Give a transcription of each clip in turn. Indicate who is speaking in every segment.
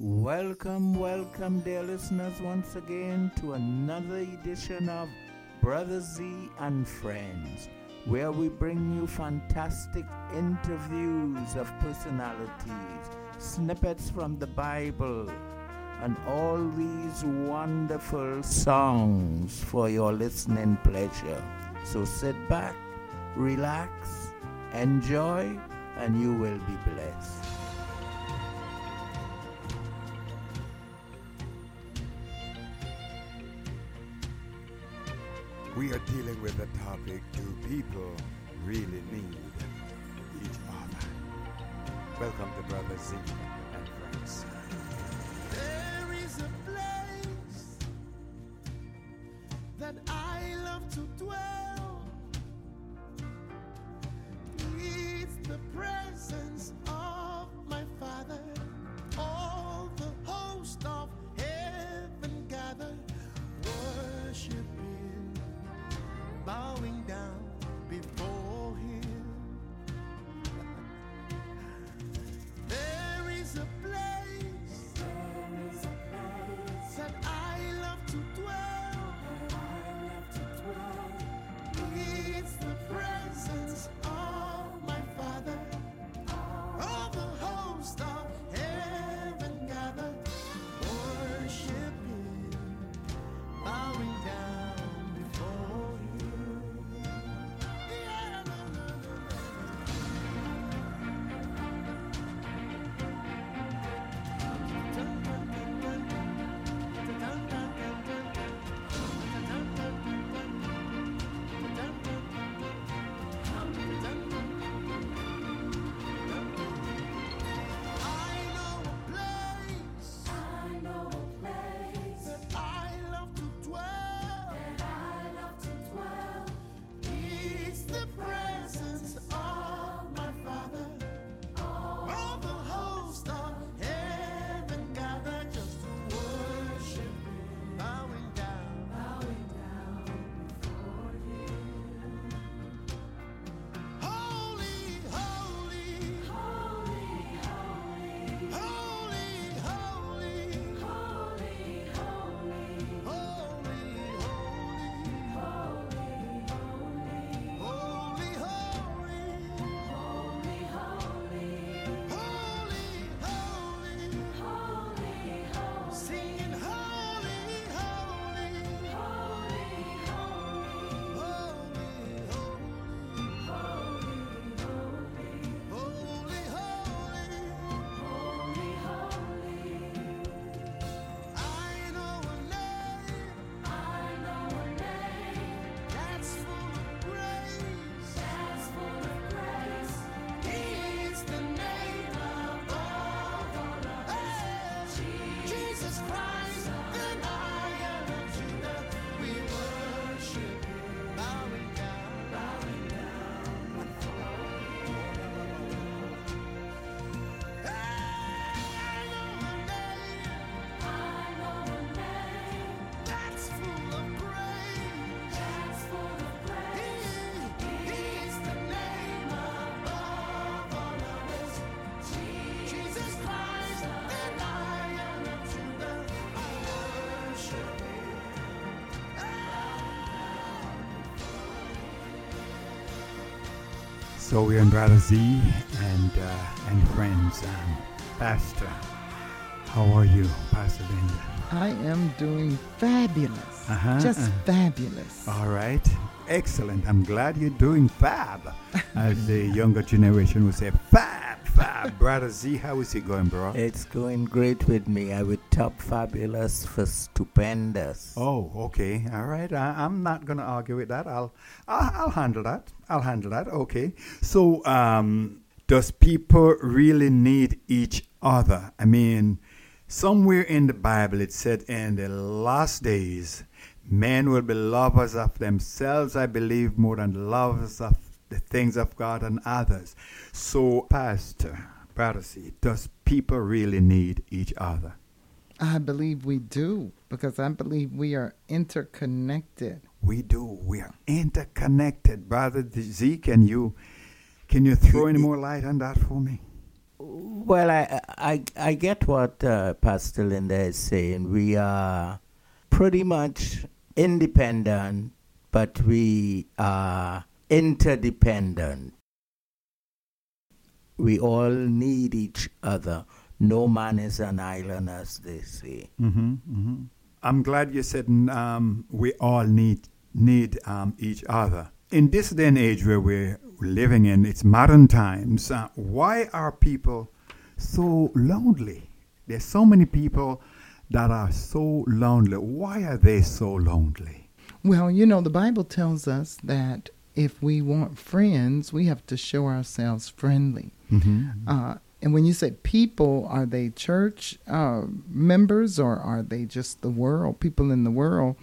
Speaker 1: Welcome, welcome, dear listeners, once again to another edition of Brother Z and Friends, where we bring you fantastic interviews of personalities, snippets from the Bible, and all these wonderful songs for your listening pleasure. So sit back, relax, enjoy, and you will be blessed.
Speaker 2: We are dealing with the topic Do people really need each other? Welcome to Brother Z So we're in Brother Z and uh, and Friends. Um, Pastor, how are you, Pastor Linda?
Speaker 3: I am doing fabulous.
Speaker 2: Uh-huh,
Speaker 3: Just
Speaker 2: uh.
Speaker 3: fabulous.
Speaker 2: All right. Excellent. I'm glad you're doing fab. As the younger generation would say, fab, fab. Brother Z, how is it going, bro?
Speaker 1: It's going great with me. I would top fabulous for stupendous.
Speaker 2: Oh, okay. All right. I, I'm not going to argue with that. I'll, I'll, I'll handle that. I'll handle that. Okay. So, um, does people really need each other? I mean, somewhere in the Bible it said in the last days, men will be lovers of themselves, I believe, more than lovers of the things of God and others. So, Pastor, Brother C, does people really need each other?
Speaker 3: I believe we do because I believe we are interconnected.
Speaker 2: We do. We are interconnected, brother Z. Can you can you throw any more light on that for me?
Speaker 1: Well, I I, I get what uh, Pastor Linda is saying. We are pretty much independent, but we are interdependent. We all need each other. No man is an island, as they say.
Speaker 2: hmm hmm I'm glad you said um, we all need need um, each other. In this day and age where we're living in, it's modern times. Uh, why are people so lonely? There's so many people that are so lonely. Why are they so lonely?
Speaker 3: Well, you know, the Bible tells us that if we want friends, we have to show ourselves friendly.
Speaker 2: Mm-hmm.
Speaker 3: Uh, and when you say people, are they church uh, members or are they just the world, people in the world?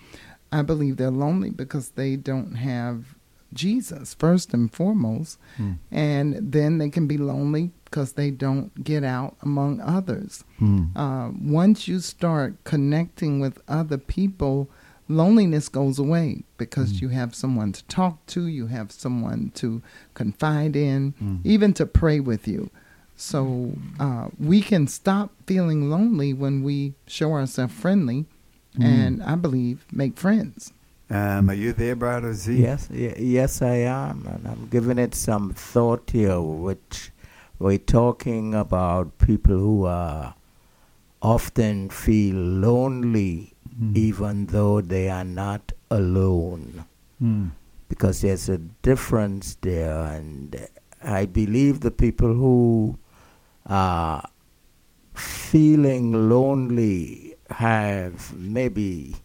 Speaker 3: I believe they're lonely because they don't have Jesus, first and foremost.
Speaker 2: Mm.
Speaker 3: And then they can be lonely because they don't get out among others.
Speaker 2: Mm.
Speaker 3: Uh, once you start connecting with other people, loneliness goes away because
Speaker 2: Mm.
Speaker 3: you have someone to talk to, you have someone to confide in,
Speaker 2: Mm.
Speaker 3: even to pray with you. So uh, we can stop feeling lonely when we show ourselves friendly,
Speaker 2: Mm.
Speaker 3: and I believe make friends.
Speaker 2: Um, are you there, Brother Z?
Speaker 1: Yes, y- yes, I am, and I'm giving it some thought here. Which we're talking about people who are often feel lonely,
Speaker 2: Mm.
Speaker 1: even though they are not alone,
Speaker 2: Mm.
Speaker 1: because there's a difference there. And I believe the people who are feeling lonely have maybe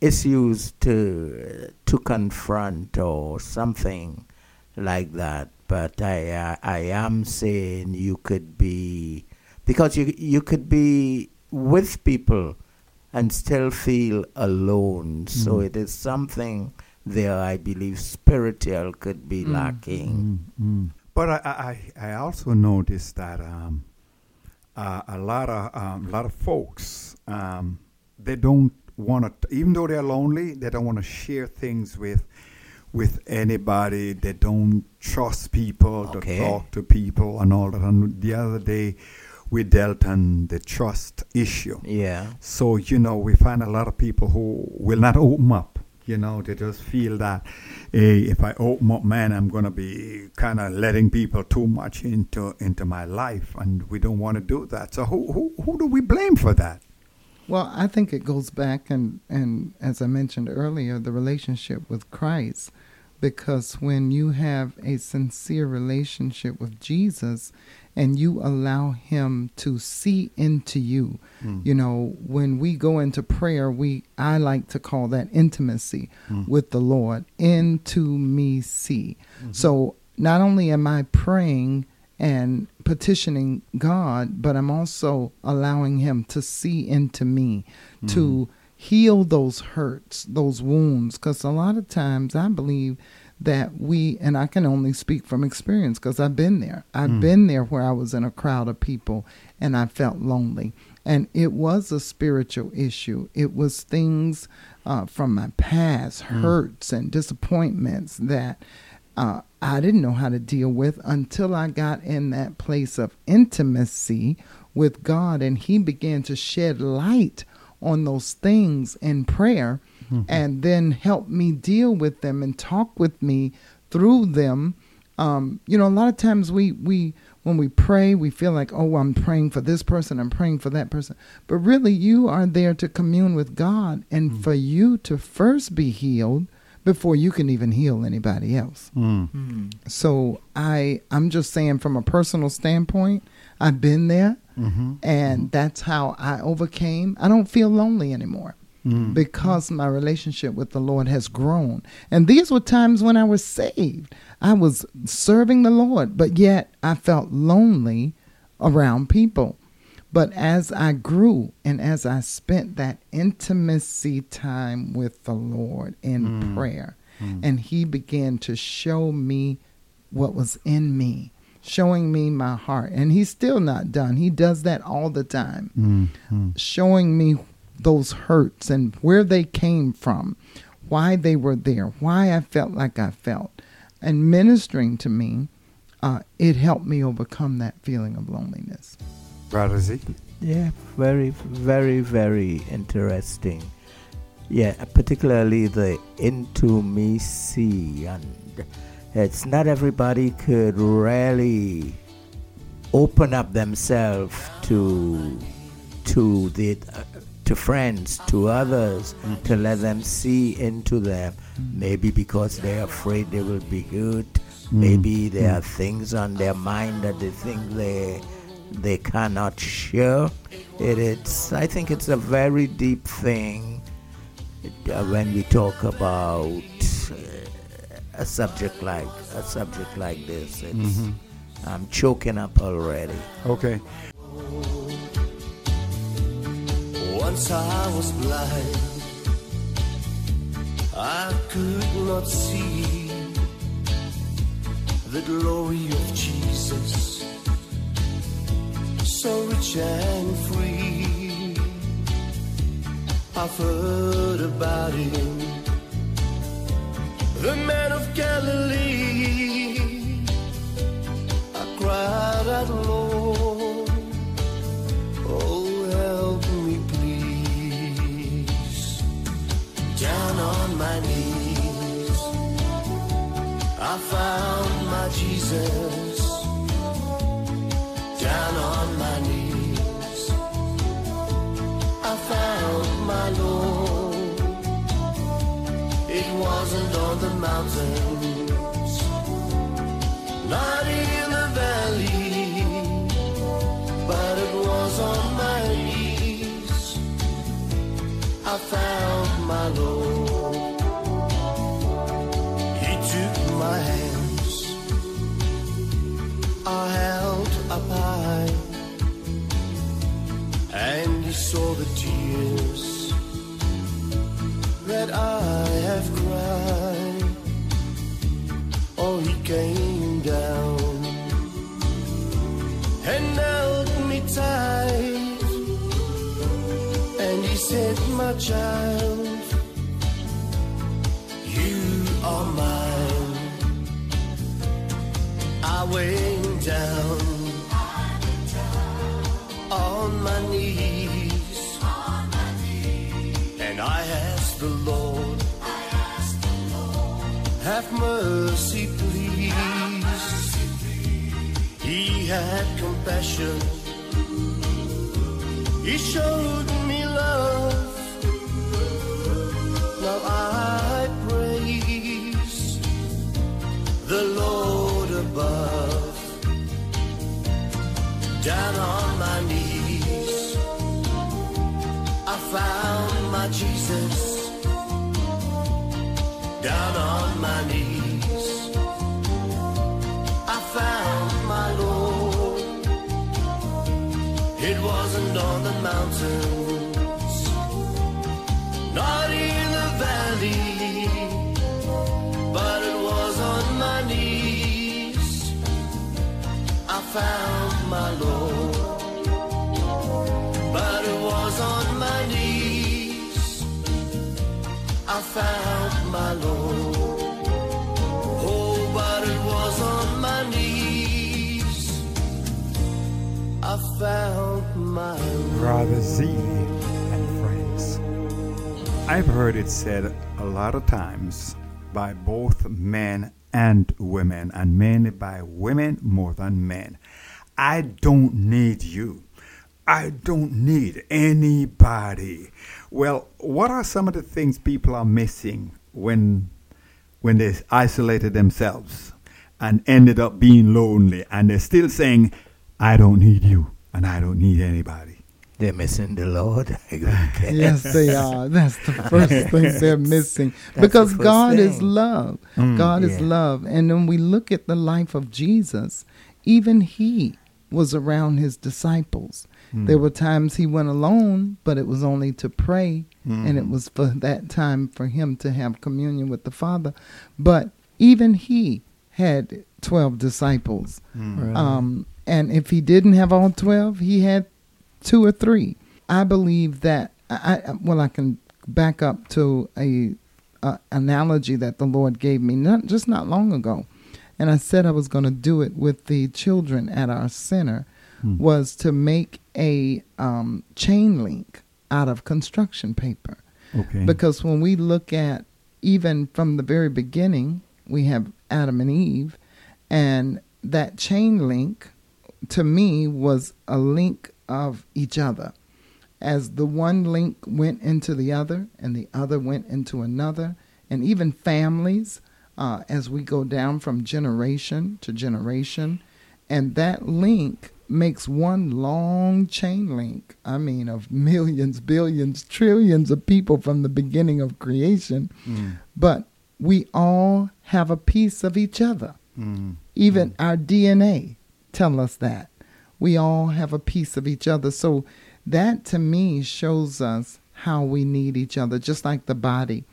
Speaker 1: issues to to confront or something like that. But I uh, I am saying you could be because you you could be with people and still feel alone. So
Speaker 2: Mm.
Speaker 1: it is something there. I believe spiritual could be
Speaker 3: Mm.
Speaker 1: lacking.
Speaker 2: Mm, mm. But I, I, I also noticed that um, uh, a lot of um, a lot of folks um, they don't want to, even though they're lonely, they don't want to share things with with anybody. They don't trust people
Speaker 1: Okay.
Speaker 2: to talk to people and all that. And the other day, we dealt on the trust issue.
Speaker 1: Yeah.
Speaker 2: So, you know, we find a lot of people who will not open up. You know, they just feel that, hey, if I open up, man, I'm going to be kind of letting people too much into into my life, and we don't want to do that. So, who who who do we blame for that?
Speaker 3: Well, I think it goes back and and as I mentioned earlier, the relationship with Christ because when you have a sincere relationship with Jesus and you allow him to see into you, hmm. you know, when we go into prayer, we I like to call that intimacy
Speaker 2: Mm.
Speaker 3: with the Lord. Into me see. Mm-hmm. So not only am I praying and petitioning God, but I'm also allowing Him to see into me, to hmm. heal those hurts, those wounds. Because a lot of times I believe that we, and I can only speak from experience because I've been there. I've
Speaker 2: Mm.
Speaker 3: been there where I was in a crowd of people and I felt lonely. And it was a spiritual issue. It was things uh, from my past, hurts and disappointments that uh, I didn't know how to deal with until I got in that place of intimacy with God and He began to shed light on those things in prayer and then help me deal with them and talk with me through them. Um, you know, a lot of times we, we, when we pray, we feel like, oh, I'm praying for this person, I'm praying for that person. But really, you are there to commune with God and for you to first be healed before you can even heal anybody else.
Speaker 2: Mm.
Speaker 3: So I I'm just saying from a personal standpoint, I've been there
Speaker 2: Mm-hmm.
Speaker 3: and that's how I overcame. I don't feel lonely anymore
Speaker 2: Mm.
Speaker 3: because my relationship with the Lord has grown. And these were times when I was saved. I was serving the Lord, but yet I felt lonely around people. But as I grew and as I spent that intimacy time with the Lord in
Speaker 2: Mm.
Speaker 3: prayer,
Speaker 2: Mm.
Speaker 3: and He began to show me what was in me, showing me my heart. And He's still not done. He does that all the time
Speaker 2: Mm. Mm.
Speaker 3: showing me those hurts and where they came from, why they were there, why I felt like I felt, and ministering to me uh, it helped me overcome that feeling of loneliness.
Speaker 2: Brother Z.
Speaker 1: Yeah, very, very, very interesting. Yeah, particularly the intimacy, and it's not everybody could really open up themselves to to the to friends, to others, to let them see into them. Maybe because they're afraid they will be hurt. Maybe there are things on their mind that they think they they cannot share. It is. I think it's a very deep thing uh, when we talk about uh, a subject like a subject like this. It's, I'm choking up already.
Speaker 2: Okay.
Speaker 4: Once I was blind, I could not see the glory of Jesus, so rich and free. I've heard about him, the man of Galilee. I cried out, Lord. Oh, I found my Jesus. Down on child, you are mine. I went down on my knees. And I asked the Lord, have mercy, please. He had compassion. He showed on my knees, I found my Jesus. Down on my knees. I found my Lord. It wasn't on the mountains, not in the valley, but it was on my knees. I found found my Lord. Oh, but it was on my knees. I found my
Speaker 2: Brother Z and friends. I've heard it said a lot of times by both men and women, and mainly by women more than men. I don't need you. I don't need anybody. Well, what are some of the things people are missing when when they isolated themselves and ended up being lonely and they're still saying, I don't need you and I don't need anybody.
Speaker 1: They're missing the Lord.
Speaker 3: yes, they are. That's the first thing they're missing.
Speaker 1: That's
Speaker 3: because
Speaker 1: the first
Speaker 3: God is love.
Speaker 2: Mm,
Speaker 3: God is love. And when we look at the life of Jesus, even he was around his disciples.
Speaker 2: Mm.
Speaker 3: There were times he went alone, but it was only to pray, and
Speaker 2: Mm.
Speaker 3: it was for that time for him to have communion with the Father. But even he had 12 disciples.
Speaker 2: Mm.
Speaker 3: Um, and if he didn't have all 12, he had two or three. I believe that, I, I, well, I can back up to a, a analogy that the Lord gave me not just not long ago. and I said I was going to do it with the children at our center,
Speaker 2: Hmm.
Speaker 3: was to make a um, chain link out of construction paper.
Speaker 2: Okay.
Speaker 3: Because when we look at even from the very beginning, we have Adam and Eve, and that chain link to me was a link of each other. As the one link went into the other, and the other went into another, and even families, uh, as we go down from generation to generation, and that link makes one long chain link. I mean, of millions, billions, trillions of people from the beginning of creation.
Speaker 2: Mm.
Speaker 3: But we all have a piece of each other.
Speaker 2: Mm.
Speaker 3: Even our DNA tell us that. We all have a piece of each other. So that to me shows us how we need each other, just like the body.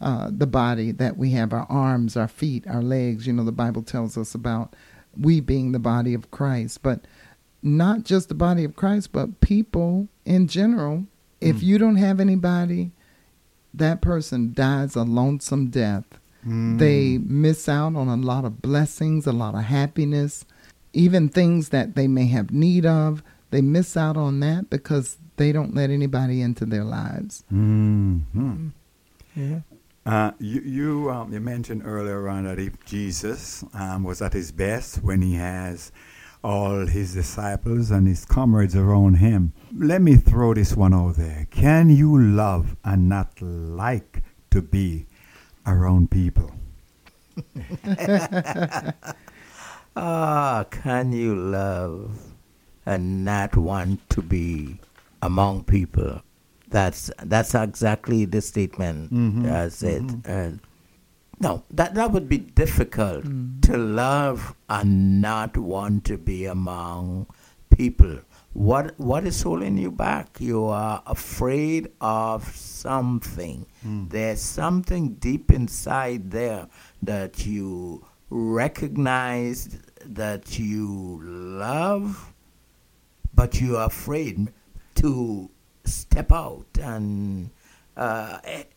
Speaker 3: Uh, the body that we have, our arms, our feet, our legs. You know, the Bible tells us about we being the body of Christ. But not just the body of Christ, but people in general. If
Speaker 2: Mm.
Speaker 3: you don't have anybody, that person dies a lonesome death.
Speaker 2: Mm.
Speaker 3: They miss out on a lot of blessings, a lot of happiness, even things that they may have need of. They miss out on that because they don't let anybody into their lives.
Speaker 2: Mm. Mm.
Speaker 1: Yeah.
Speaker 2: Uh, you you, um, you mentioned earlier on that if Jesus um, was at his best when he has all his disciples and his comrades around him. Let me throw this one out there. Can you love and not like to be around people?
Speaker 1: Ah, can you love and not want to be among people? That's that's exactly the statement
Speaker 2: Mhm,
Speaker 1: I said.
Speaker 2: mhm.
Speaker 1: Uh, no, that that would be difficult to love and not want to be among people. What what is holding you back? You are afraid of something.
Speaker 2: Mm.
Speaker 1: There's something deep inside there that you recognize that you love, but you are afraid to step out. And uh, it,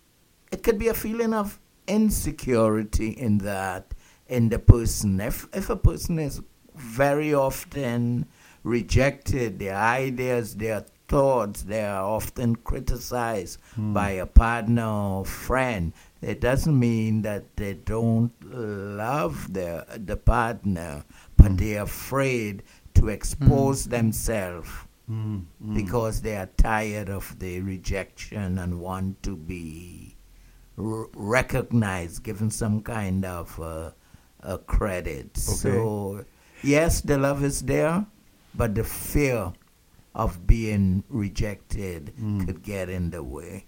Speaker 1: it could be a feeling of insecurity in that, in the person. If, if a person is very often rejected, their ideas, their thoughts, they are often criticized by a partner or friend. It doesn't mean that they don't love their the partner, but they're afraid to expose themselves
Speaker 2: Mm. Mm.
Speaker 1: because they are tired of the rejection and want to be r- recognized, given some kind of uh, uh, credit. So, yes, the love is there, but the fear of being rejected
Speaker 2: Mm.
Speaker 1: could get in the way.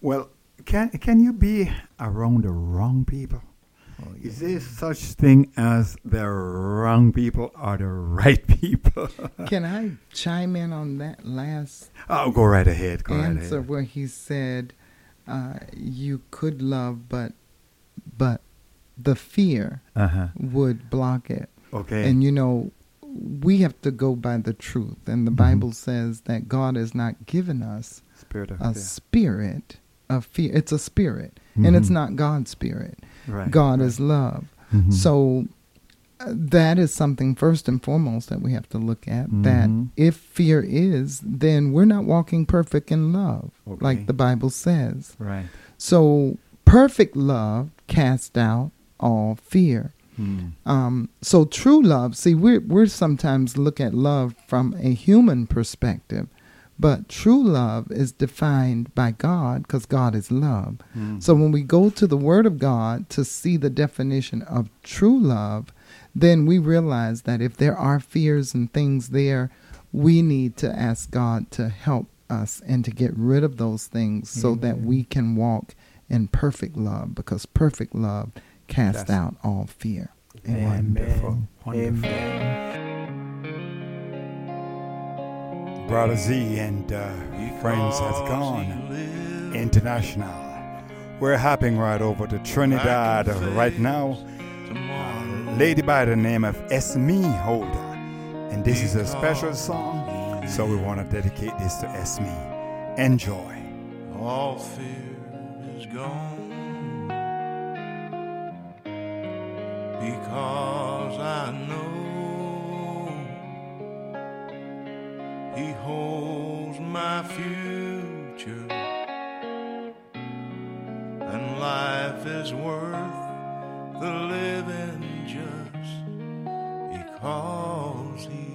Speaker 2: Well, can can you be around the wrong people?
Speaker 1: Oh,
Speaker 2: Is there such thing as the wrong people or the right people?
Speaker 3: Can I chime in on that last
Speaker 2: oh, go right ahead. Go right
Speaker 3: answer
Speaker 2: ahead.
Speaker 3: where he said uh, you could love, but but the fear
Speaker 2: Uh huh.
Speaker 3: would block it.
Speaker 2: Okay.
Speaker 3: And you know, we have to go by the truth. And the
Speaker 2: Mhm.
Speaker 3: Bible says that God has not given us
Speaker 2: Spirit of
Speaker 3: a
Speaker 2: fear.
Speaker 3: spirit of fear. It's a spirit, and it's
Speaker 2: Mhm.
Speaker 3: not God's spirit.
Speaker 2: Right.
Speaker 3: God
Speaker 2: right.
Speaker 3: is love.
Speaker 2: Mhm.
Speaker 3: So that is something first and foremost that we have to look at. That
Speaker 2: Mhm.
Speaker 3: if fear is, then we're not walking perfect in love,
Speaker 2: Okay.
Speaker 3: like the Bible says.
Speaker 2: Right.
Speaker 3: So perfect love casts out all fear.
Speaker 2: Mm.
Speaker 3: Um, so true love, see, we're we're sometimes look at love from a human perspective, but true love is defined by God because God is love.
Speaker 2: Mm.
Speaker 3: So when we go to the Word of God to see the definition of true love, then we realize that if there are fears and things there, we need to ask God to help us and to get rid of those things so that we can walk in perfect love because perfect love casts
Speaker 2: That's-
Speaker 3: out all fear. Amen.
Speaker 2: Wonderful. Wonderful.
Speaker 1: Amen.
Speaker 2: Brother Z and uh, friends has gone international. We're hopping right over to Trinidad right now. Lady by the name of Esme Holder. And this is a special song, so we want to dedicate this to Esme. Enjoy.
Speaker 4: All fear is gone
Speaker 5: because I know He holds my future, and life is worth the living just because He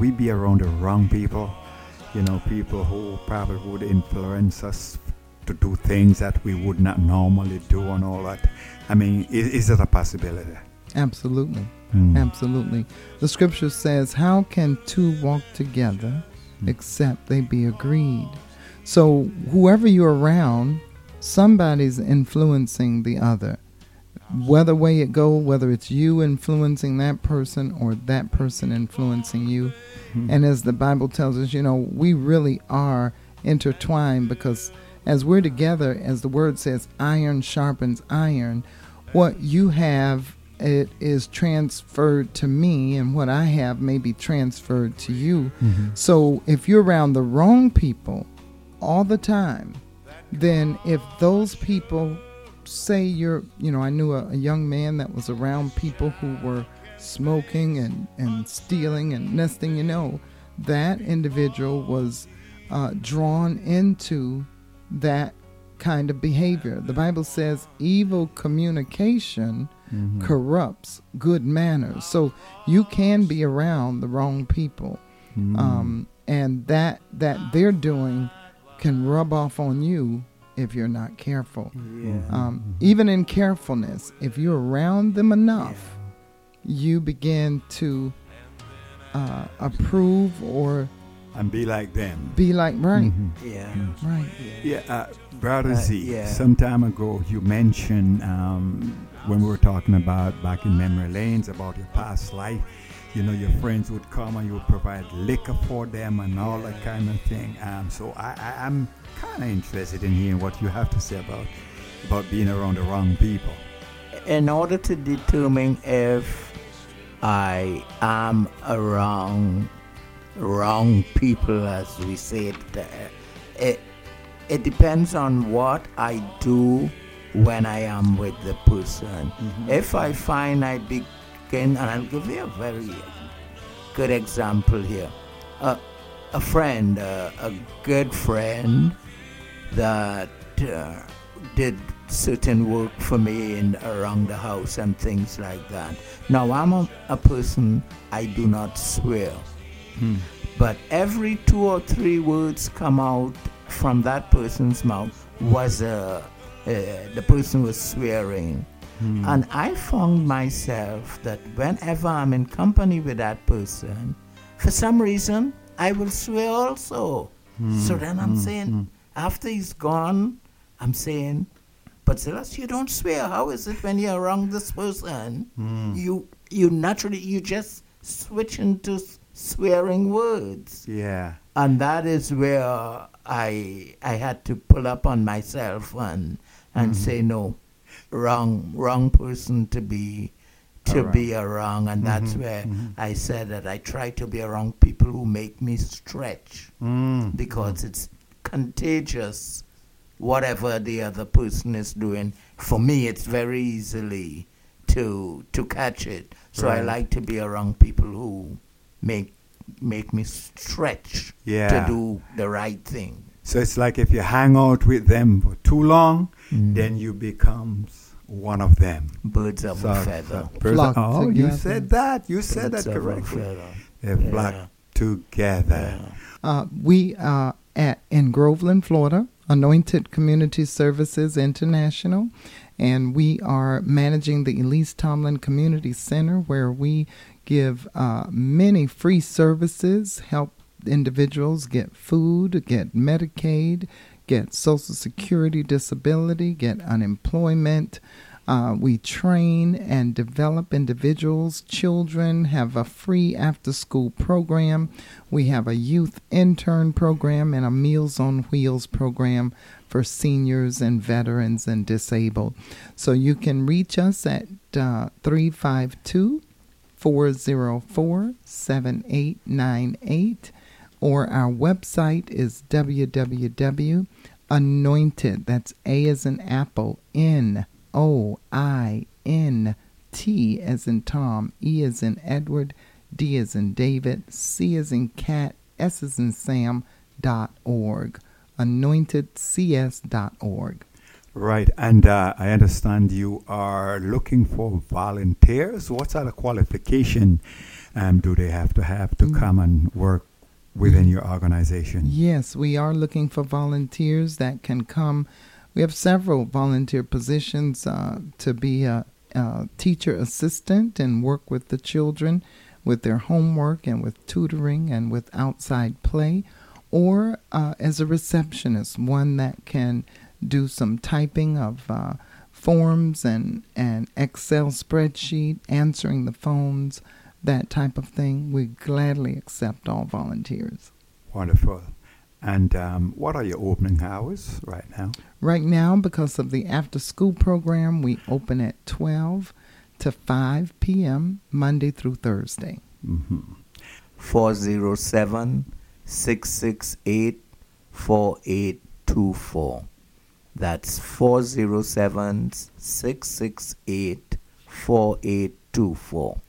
Speaker 2: we be around the wrong people? You know, people who probably would influence us to do things that we would not normally do and all that. I mean, is, is it a possibility?
Speaker 3: Absolutely.
Speaker 2: Mm.
Speaker 3: Absolutely. The scripture says, How can two walk together except they be agreed? So, whoever you're around, somebody's influencing the other. Whether way it go, whether it's you influencing that person or that person influencing you. Hmm. And as the Bible tells us, you know, we really are intertwined because as we're together, as the word says, iron sharpens iron, what you have it is transferred to me and what I have may be transferred to you. Mm-hmm. So if you're around the wrong people all the time, then if those people say you're, you know, I knew a, a young man that was around people who were smoking and, and stealing, and next thing you know, that individual was uh, drawn into that kind of behavior. The Bible says evil communication corrupts good manners. So you can be around the wrong people, um, and that that they're doing can rub off on you if you're not careful.
Speaker 1: Yeah.
Speaker 3: Um, even in carefulness, if you're around them enough, you begin to uh, approve or
Speaker 2: And be like them.
Speaker 3: be like right,
Speaker 2: Mhm.
Speaker 1: Yeah.
Speaker 3: right.
Speaker 2: Yeah, uh, Brother
Speaker 1: Uh,
Speaker 2: Z,
Speaker 1: yeah.
Speaker 2: some time ago you mentioned um, when we were talking about back in memory lanes about your past life, you know, your friends would come and you would provide liquor for them and all that kind of thing. Um, so I, I, I'm kind of interested in hearing what you have to say about about being around the wrong people.
Speaker 1: in order to determine if I am around wrong people, as we say it, uh, it, it depends on what I do when I am with the person. If I find I begin, and I'll give you a very good example here. Uh, a friend, uh, a good friend that uh, did certain work for me in around the house and things like that. Now I'm a, a person I do not swear, but every two or three words come out from that person's mouth was uh, uh, the person was swearing. Hmm. And I found myself that whenever I'm in company with that person, for some reason, I will swear also. Hmm. So then I'm hmm. saying, after he's gone, I'm saying, but Silas, you don't swear. How is it when you're around this person?
Speaker 2: Mm.
Speaker 1: You you naturally you just switch into swearing words,
Speaker 2: Yeah.
Speaker 1: and that is where I I had to pull up on myself and and say no, wrong wrong person to be to
Speaker 2: Alright.
Speaker 1: be around, and that's
Speaker 2: Mhm,
Speaker 1: where
Speaker 2: mhm.
Speaker 1: I said that I try to be around people who make me stretch
Speaker 2: Mm.
Speaker 1: because it's contagious whatever the other person is doing for me it's very easily to to catch it so i like to be around people who make make me stretch
Speaker 2: Yeah.
Speaker 1: to do the right thing
Speaker 2: So it's like if you hang out with them for too long,
Speaker 1: Mm.
Speaker 2: then you becomes one of them.
Speaker 1: birds of a feather
Speaker 2: so birds
Speaker 3: Flock
Speaker 2: of- oh, you said that. You said
Speaker 1: Birds
Speaker 2: that
Speaker 1: of a
Speaker 2: correctly.
Speaker 1: feather.
Speaker 2: They flock
Speaker 1: Yeah.
Speaker 2: together.
Speaker 1: Yeah.
Speaker 3: Uh, we are at in Groveland, Florida, Anointed Community Services International, and we are managing the Elise Tomlin Community Center, where we give uh, many free services, help individuals get food, get Medicaid, get Social Security disability, get unemployment. Uh, we train and develop individuals, children, have a free after school program. We have a youth intern program and a Meals on Wheels program for seniors and veterans and disabled. So you can reach us at uh, 352 404 7898 or our website is www.anointed. That's A as in apple, N O I N T as in Tom, E as in Edward, D as in David, C as in cat, S as in Sam dot org. Anointedcs dot org.
Speaker 2: Right, and uh, I understand you are looking for volunteers. What sort of qualification um, do they have to have to
Speaker 3: Mm.
Speaker 2: come and work within your organization?
Speaker 3: Yes, we are looking for volunteers that can come. We have several volunteer positions uh, to be a, a teacher assistant and work with the children with their homework and with tutoring and with outside play, or uh, as a receptionist, one that can do some typing of uh, forms and and Excel spreadsheet, answering the phones, that type of thing. We gladly accept all volunteers.
Speaker 2: Wonderful. And um, what are your opening hours right now?
Speaker 3: Right now, because of the after school program, we open at 12 to 5 p.m. Monday through Thursday.
Speaker 2: hmm
Speaker 1: 407 668 4824. That's 407 668 4824.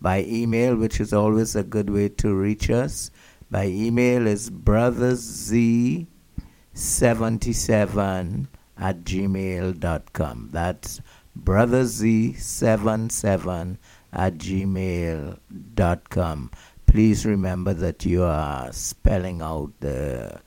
Speaker 1: By email, which is always a good way to reach us, by email is brothers z77 at gmail.com. That's brothers z77 at gmail.com. Please remember that you are spelling out the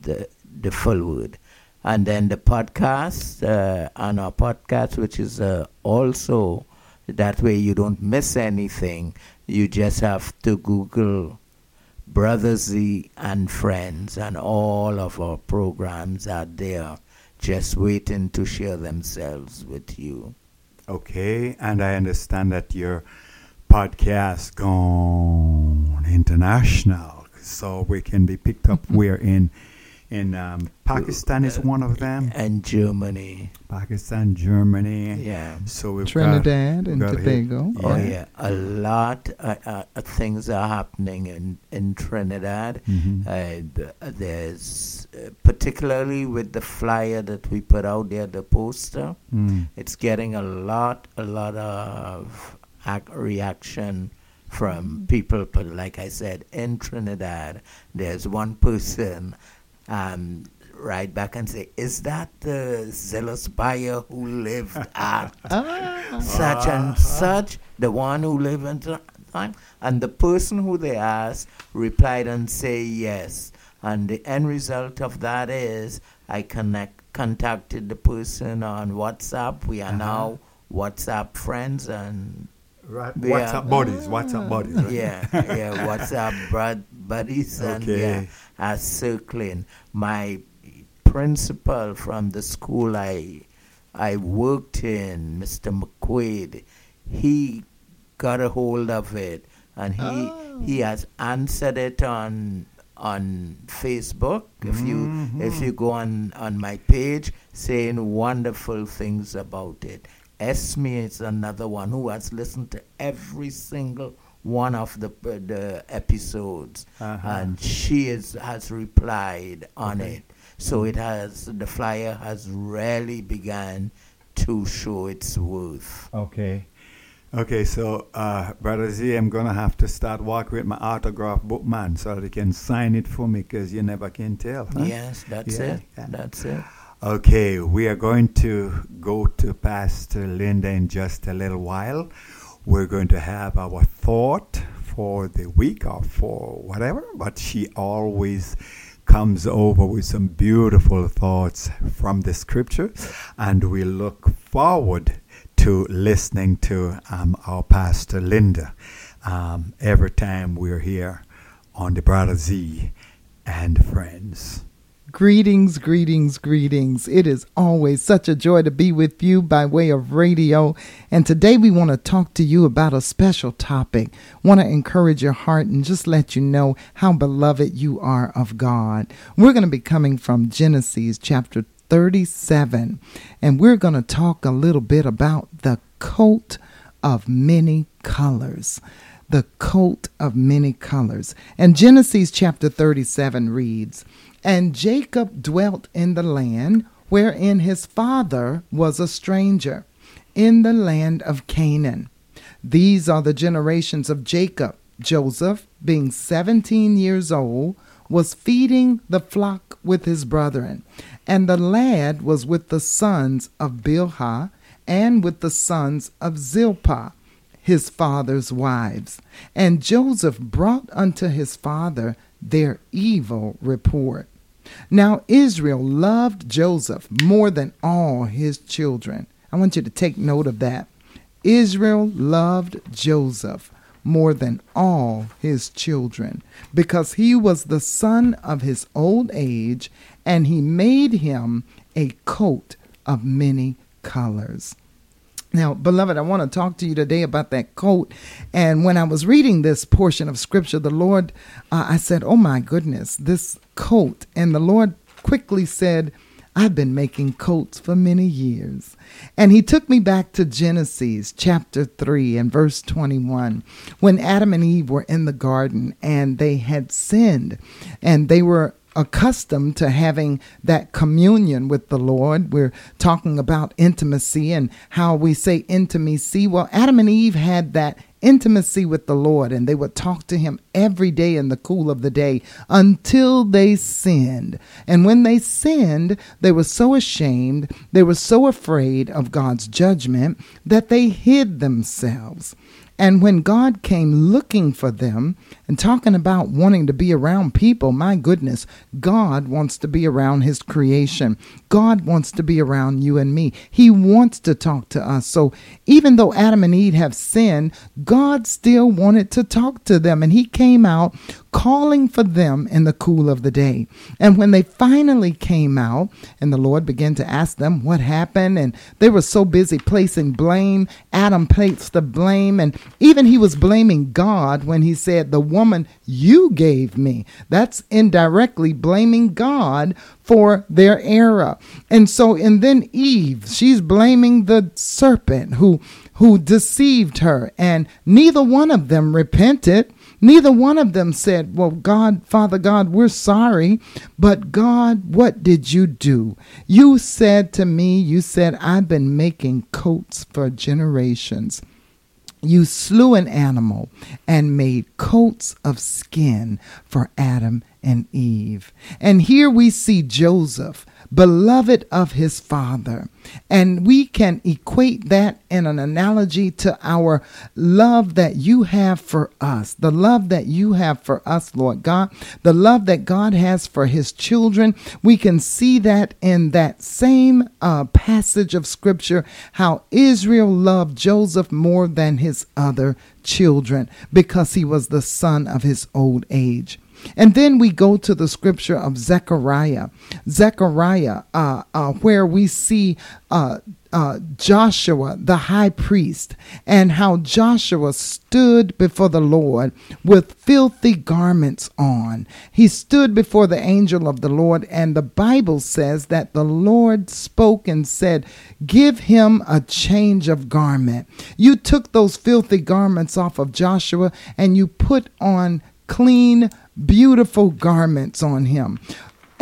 Speaker 1: the the full word. And then the podcast, uh, on our podcast, which is uh, also that way you don't miss anything. You just have to Google Brother Z and Friends, and all of our programs are there just waiting to share themselves with you.
Speaker 2: Okay, and I understand that your podcast gone international, so we can be picked up. Mm-hmm. We're in in um, Pakistan is one of them.
Speaker 1: And Germany,
Speaker 2: Pakistan, Germany.
Speaker 1: yeah.
Speaker 2: So we've
Speaker 3: Trinidad
Speaker 2: got,
Speaker 3: and
Speaker 2: got here-
Speaker 3: Tobago.
Speaker 1: Oh
Speaker 2: Yeah.
Speaker 1: yeah, a lot uh, uh, uh, things are happening in in Trinidad.
Speaker 2: Mhm.
Speaker 1: Uh, there's uh, particularly with the flyer that we put out there, the poster.
Speaker 2: Mm.
Speaker 1: It's getting a lot, a lot of ac- reaction from people. But like I said, in Trinidad, there's one person um, right back and say, "Is that the zealous buyer who lived at such and such, the one who lived in time?" And the person who they asked replied and say yes. And the end result of that is I connect contacted the person on WhatsApp. We are
Speaker 2: Uh-huh.
Speaker 1: now WhatsApp friends and
Speaker 2: Right.
Speaker 1: Yeah.
Speaker 2: What's up, buddies? What's up, buddies? Right?
Speaker 1: yeah, yeah, WhatsApp bud, buddies and
Speaker 2: Okay.
Speaker 1: yeah, are circling. My principal from the school I I worked in, Mr. McQuaid, he got a hold of it and he he oh. has answered it on on Facebook. If you mm-hmm. if you go on on my page, saying wonderful things about it. Esme is another one who has listened to every single one of the the episodes,
Speaker 2: Uh-huh.
Speaker 1: and she is has replied on it. So it has the flyer has really begun to show its worth.
Speaker 2: Okay. Okay, so uh, Brother Z, I'm going to have to start working with my autograph book man so that he can sign it for me because you never can tell. huh?
Speaker 1: Yes, that's
Speaker 2: Yeah,
Speaker 1: it.
Speaker 2: yeah.
Speaker 1: That's it.
Speaker 2: Okay, we are going to go to Pastor Linda in just a little while. We're going to have our thought for the week or for whatever, but she always comes over with some beautiful thoughts from the scripture, and we look forward to listening to um, our Pastor Linda um, every time we're here on the Brother Z and Friends.
Speaker 3: Greetings, greetings, greetings. It is always such a joy to be with you by way of radio. And today we want to talk to you about a special topic. Want to encourage your heart and just let you know how beloved you are of God. We're going to be coming from Genesis chapter 37, and we're going to talk a little bit about the coat of many colors the coat of many colors. And Genesis chapter 37 reads, And Jacob dwelt in the land wherein his father was a stranger, in the land of Canaan. These are the generations of Jacob. Joseph, being 17 years old, was feeding the flock with his brethren, and the lad was with the sons of Bilhah and with the sons of Zilpah his father's wives. And Joseph brought unto his father their evil report. Now Israel loved Joseph more than all his children. I want you to take note of that. Israel loved Joseph more than all his children because he was the son of his old age and he made him a coat of many colors. Now, beloved, I want to talk to you today about that coat. And when I was reading this portion of scripture, the Lord, uh, I said, Oh my goodness, this coat. And the Lord quickly said, I've been making coats for many years. And he took me back to Genesis chapter 3 and verse 21 when Adam and Eve were in the garden and they had sinned and they were accustomed to having that communion with the Lord. We're talking about intimacy and how we say intimacy. Well, Adam and Eve had that intimacy with the Lord and they would talk to him every day in the cool of the day until they sinned. And when they sinned, they were so ashamed, they were so afraid of God's judgment that they hid themselves. And when God came looking for them and talking about wanting to be around people, my goodness, God wants to be around His creation. God wants to be around you and me. He wants to talk to us. So even though Adam and Eve have sinned, God still wanted to talk to them. And He came out calling for them in the cool of the day. And when they finally came out, and the Lord began to ask them what happened, and they were so busy placing blame, Adam placed the blame, and even he was blaming God when he said, The woman you gave me. That's indirectly blaming God for their error. And so, and then Eve, she's blaming the serpent who who deceived her, and neither one of them repented. Neither one of them said, Well, God, Father God, we're sorry. But God, what did you do? You said to me, You said, I've been making coats for generations. You slew an animal and made coats of skin for Adam and Eve. And here we see Joseph, beloved of his father. And we can equate that in an analogy to our love that you have for us, the love that you have for us, Lord God, the love that God has for his children. We can see that in that same uh, passage of scripture, how Israel loved Joseph more than his other children because he was the son of his old age. And then we go to the scripture of Zechariah, Zechariah, uh, uh, where we see uh, uh, Joshua, the high priest, and how Joshua stood before the Lord with filthy garments on. He stood before the angel of the Lord, and the Bible says that the Lord spoke and said, Give him a change of garment. You took those filthy garments off of Joshua and you put on clean, beautiful garments on him.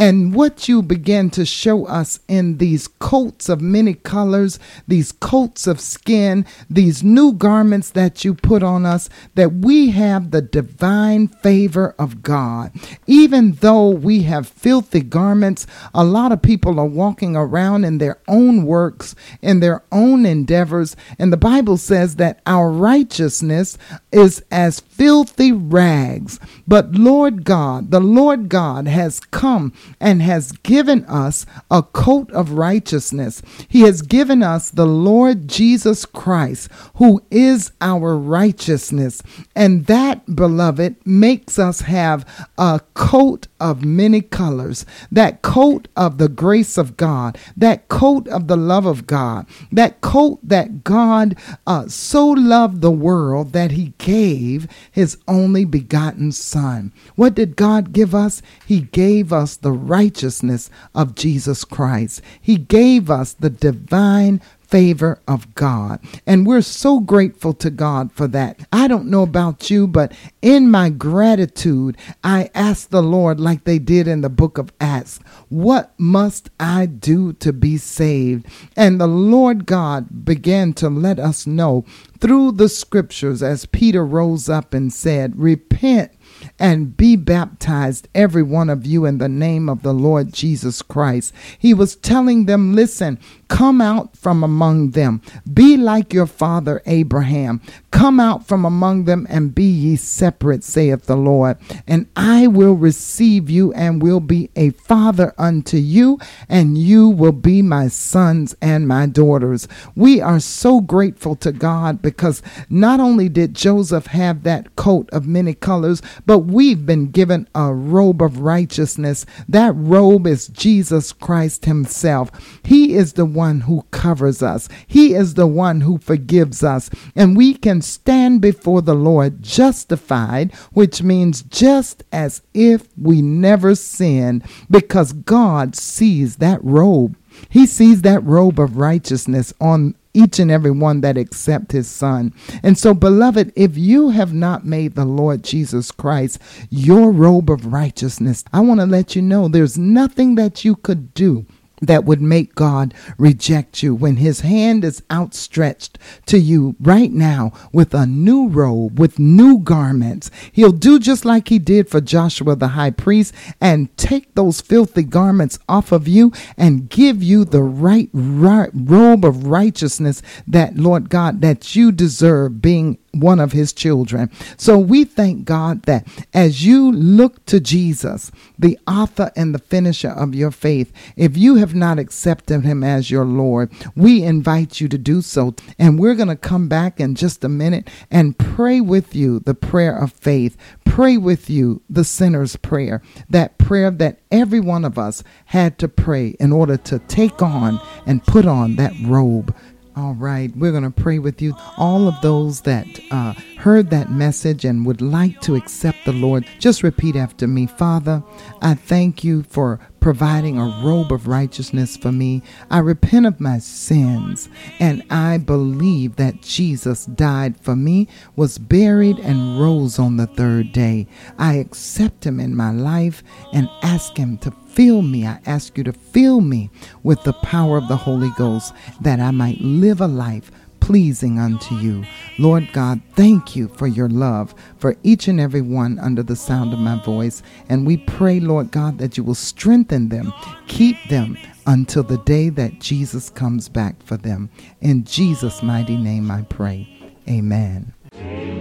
Speaker 3: And what you begin to show us in these coats of many colors, these coats of skin, these new garments that you put on us, that we have the divine favor of God. Even though we have filthy garments, a lot of people are walking around in their own works, in their own endeavors. And the Bible says that our righteousness is as filthy rags. But Lord God, the Lord God has come and has given us a coat of righteousness. He has given us the Lord Jesus Christ, who is our righteousness. And that, beloved, makes us have a coat of many colors, that coat of the grace of God, that coat of the love of God, that coat that God uh, so loved the world that he gave his only begotten Son. What did God give us? He gave us the righteousness of Jesus Christ. He gave us the divine favor of God. And we're so grateful to God for that. I don't know about you, but in my gratitude, I asked the Lord, like they did in the book of Acts, what must I do to be saved? And the Lord God began to let us know through the scriptures as Peter rose up and said, Repent and be baptized, every one of you, in the name of the Lord Jesus Christ. He was telling them, Listen, come out from among them, be like your father Abraham. Come out from among them and be ye separate, saith the Lord, and I will receive you and will be a father unto you, and you will be my sons and my daughters. We are so grateful to God because not only did Joseph have that coat of many colors, but we've been given a robe of righteousness. That robe is Jesus Christ Himself. He is the one who covers us, He is the one who forgives us, and we can stand before the Lord justified, which means just as if we never sinned, because God sees that robe. He sees that robe of righteousness on each and every one that accept his son. And so beloved, if you have not made the Lord Jesus Christ your robe of righteousness, I want to let you know there's nothing that you could do that would make God reject you when his hand is outstretched to you right now with a new robe, with new garments. He'll do just like he did for Joshua the high priest and take those filthy garments off of you and give you the right, right robe of righteousness that, Lord God, that you deserve being one of his children. So we thank God that as you look to Jesus, the author and the finisher of your faith, if you have not accepted him as your Lord, we invite you to do so. And we're going to come back in just a minute and pray with you the prayer of faith. Pray with you the sinner's prayer, that prayer that every one of us had to pray in order to take on and put on that robe all right, we're going to pray with you. All of those that uh, heard that message and would like to accept the Lord, just repeat after me Father, I thank you for providing a robe of righteousness for me. I repent of my sins and I believe that Jesus died for me, was buried, and rose on the third day. I accept him in my life and ask him to fill me. I ask you to fill me with the power of the Holy Ghost that I might live a life pleasing unto you. Lord God, thank you for your love for each and every one under the sound of my voice. And we pray, Lord God, that you will strengthen them, keep them until the day that Jesus comes back for them. In Jesus' mighty name I pray. Amen.
Speaker 4: Nobody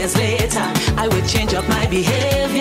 Speaker 6: years later, I would change up my behavior.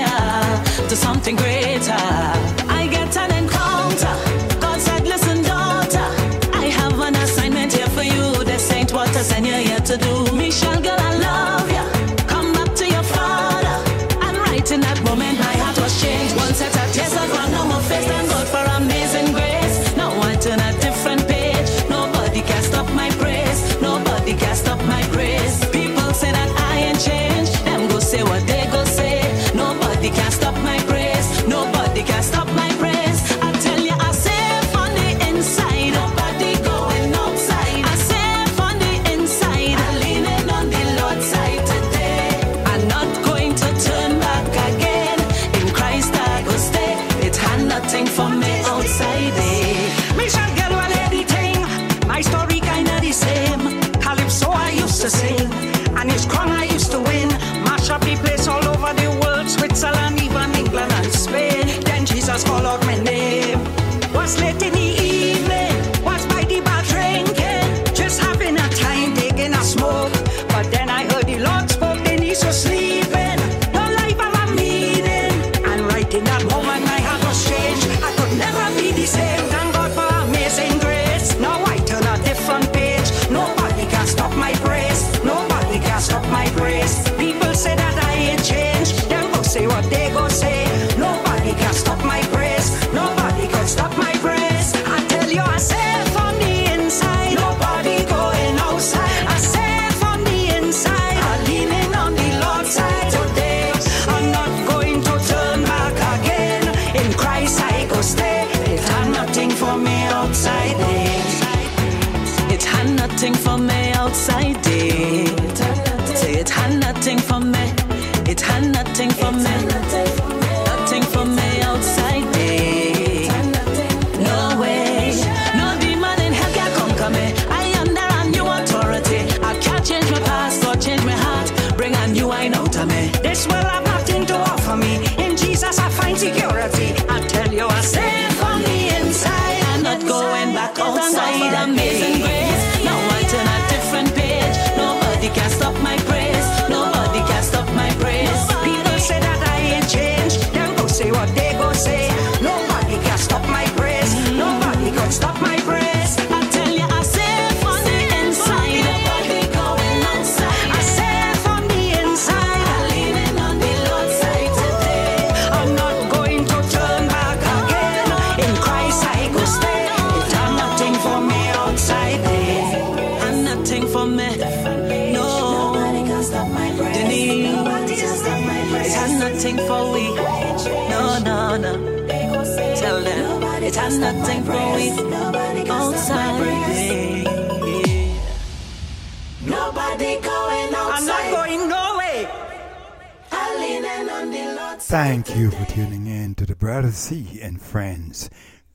Speaker 6: Thank you for
Speaker 2: tuning in to the Brother Z and Friends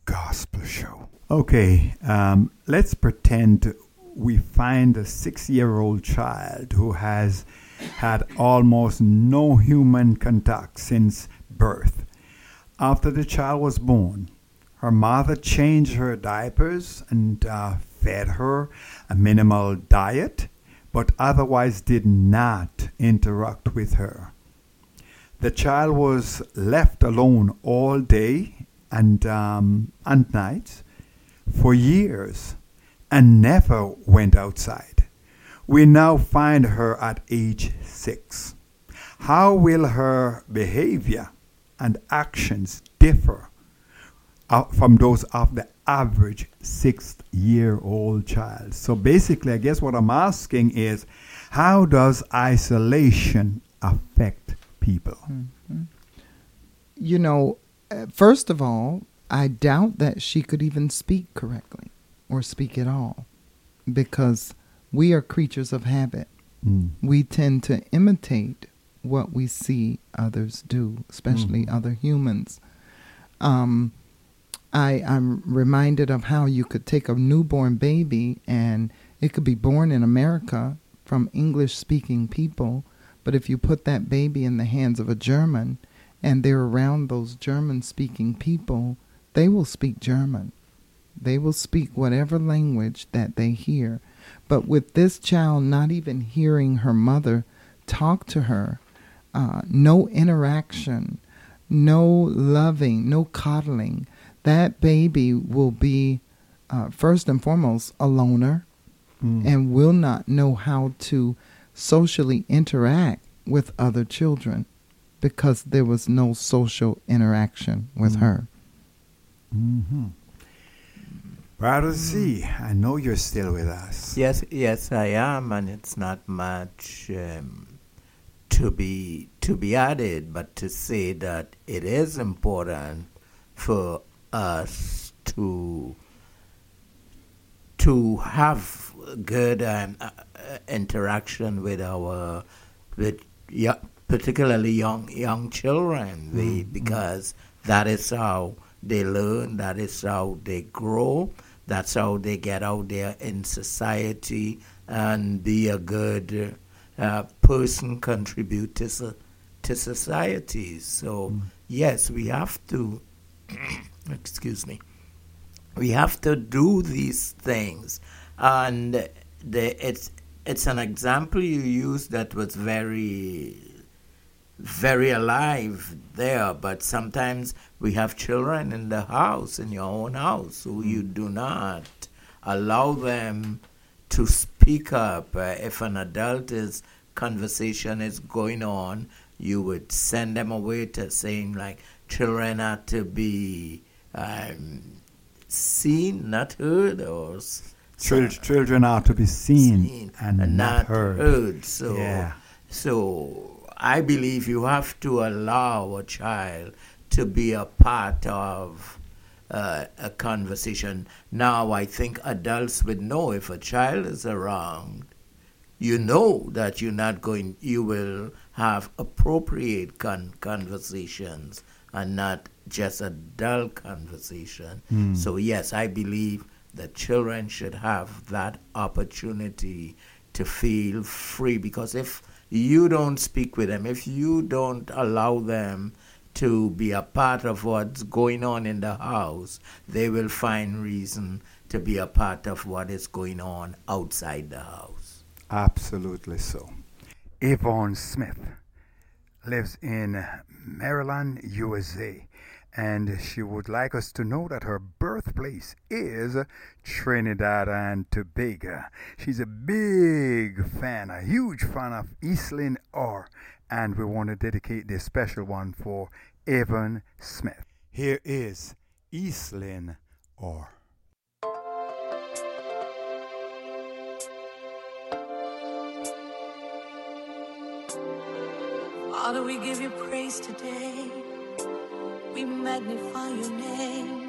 Speaker 2: Gospel Show. Okay, um, let's pretend we find a six year old child who has had almost no human contact since birth. After the child was born, her mother changed her diapers and uh, fed her a minimal diet, but otherwise did not interact with her the child was left alone all day and, um, and night for years and never went outside. We now find her at age six. How will her behavior and actions differ uh, from those of the average six year old child? So basically, I guess what I'm asking is how does isolation affect people? Mm-hmm.
Speaker 3: You know, uh, first of all, I doubt that she could even speak correctly or speak at all because we are creatures of habit.
Speaker 2: Mm.
Speaker 3: We tend to imitate what we see others do, especially mm. other humans. Um, I, I'm reminded of how you could take a newborn baby and it could be born in America from English speaking people but if you put that baby in the hands of a German and they're around those German speaking people, they will speak German. They will speak whatever language that they hear. But with this child not even hearing her mother talk to her, uh, no interaction, no loving, no coddling, that baby will be, uh, first and foremost, a loner mm. and will not know how to socially interact with other children because there was no social interaction with her.
Speaker 2: Mm-hmm. Brother Z, I know you're still with us.
Speaker 1: Yes, yes, I am, and it's not much um, to be to be added, but to say that it is important for us to to have good um, uh, uh, Uh, interaction with our with particularly young young children, the, mm-hmm. because that is how they learn, that is how they grow, that's how they get out there in society and be a good uh, person, contribute to so, to society. So mm. yes, we have to. excuse me we have to do these things and the, it's it's an example you used that was very very alive there but sometimes we have children in the house in your own house who you do not allow them to speak up. Uh, if an adult is conversation is going on you would send them away to saying like children are to be um, seen, not heard, or s-
Speaker 2: Chil- children are to be seen,
Speaker 1: seen
Speaker 2: and, not heard.
Speaker 1: So,
Speaker 2: Yeah.
Speaker 1: so I believe you have to allow a child to be a part of uh, a conversation. Now, I think adults would know if a child is around. You know that you're not going. You will have appropriate con- conversations and not just a dull conversation. So yes, I believe that children should have that opportunity to feel free because if you don't speak with them, if you don't allow them to be a part of what's going on in the house, they will find reason to be a part of what is going on outside the house.
Speaker 2: Absolutely so. Yvonne Smith lives in Maryland, USA, and she would like us to know that her birthplace is Trinidad and Tobago. She's a big fan, a huge fan of Eastlyn R, and we want to dedicate this special one for Yvonne Smith. Here is Eastlyn R.
Speaker 7: Father, we give you praise today. We magnify your name.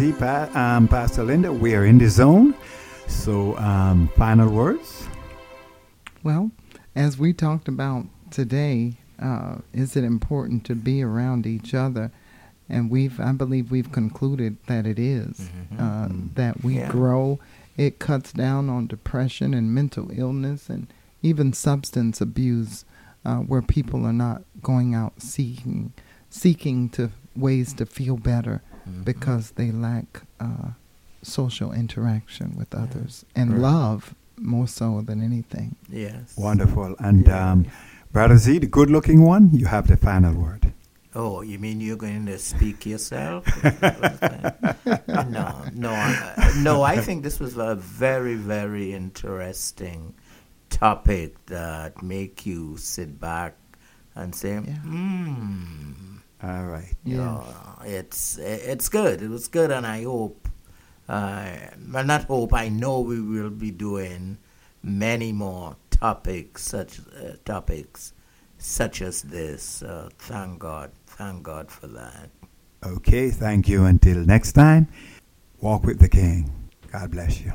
Speaker 2: Z, pa- um, Pastor Linda, we are in the zone. So, um, final words?
Speaker 3: Well, as we talked about today, uh, is it important to be around each other? And we've, I believe, we've concluded that it is. Uh, that we
Speaker 1: Yeah.
Speaker 3: grow. It cuts down on depression and mental illness, and even substance abuse, uh, where people are not going out seeking, seeking to ways to feel better because they lack uh, social interaction with others and
Speaker 2: Right.
Speaker 3: love more so than anything.
Speaker 1: Yes.
Speaker 2: Wonderful. And um, Brother Z, the good looking one, you have the final word.
Speaker 1: Oh, you mean you're going to speak yourself? no, no, I- no. I think this was a very, very interesting topic that make you sit back and say,
Speaker 3: Yeah.
Speaker 2: All right.
Speaker 1: You
Speaker 3: Yeah.
Speaker 1: know, it's it's good. It was good, and I hope, uh, well, not hope. I know we will be doing many more topics, such uh, topics such as this. Uh, thank God, thank God for that.
Speaker 2: Okay, thank you. Until next time, walk with the King. God bless you.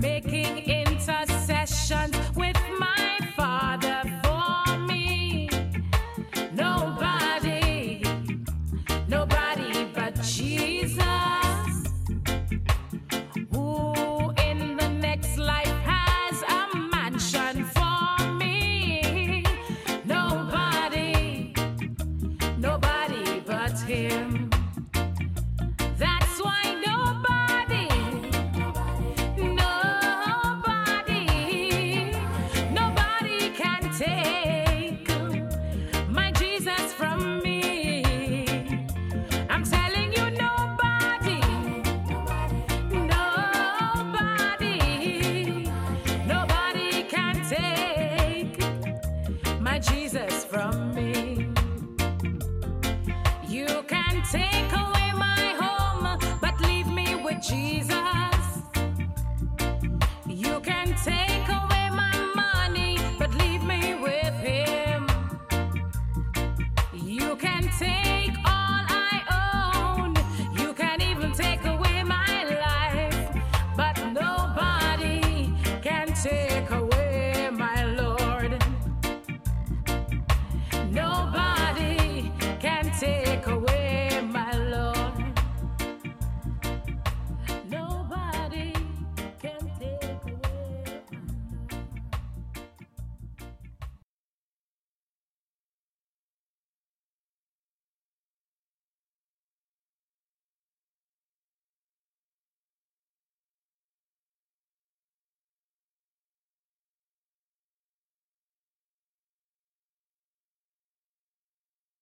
Speaker 8: Making intercession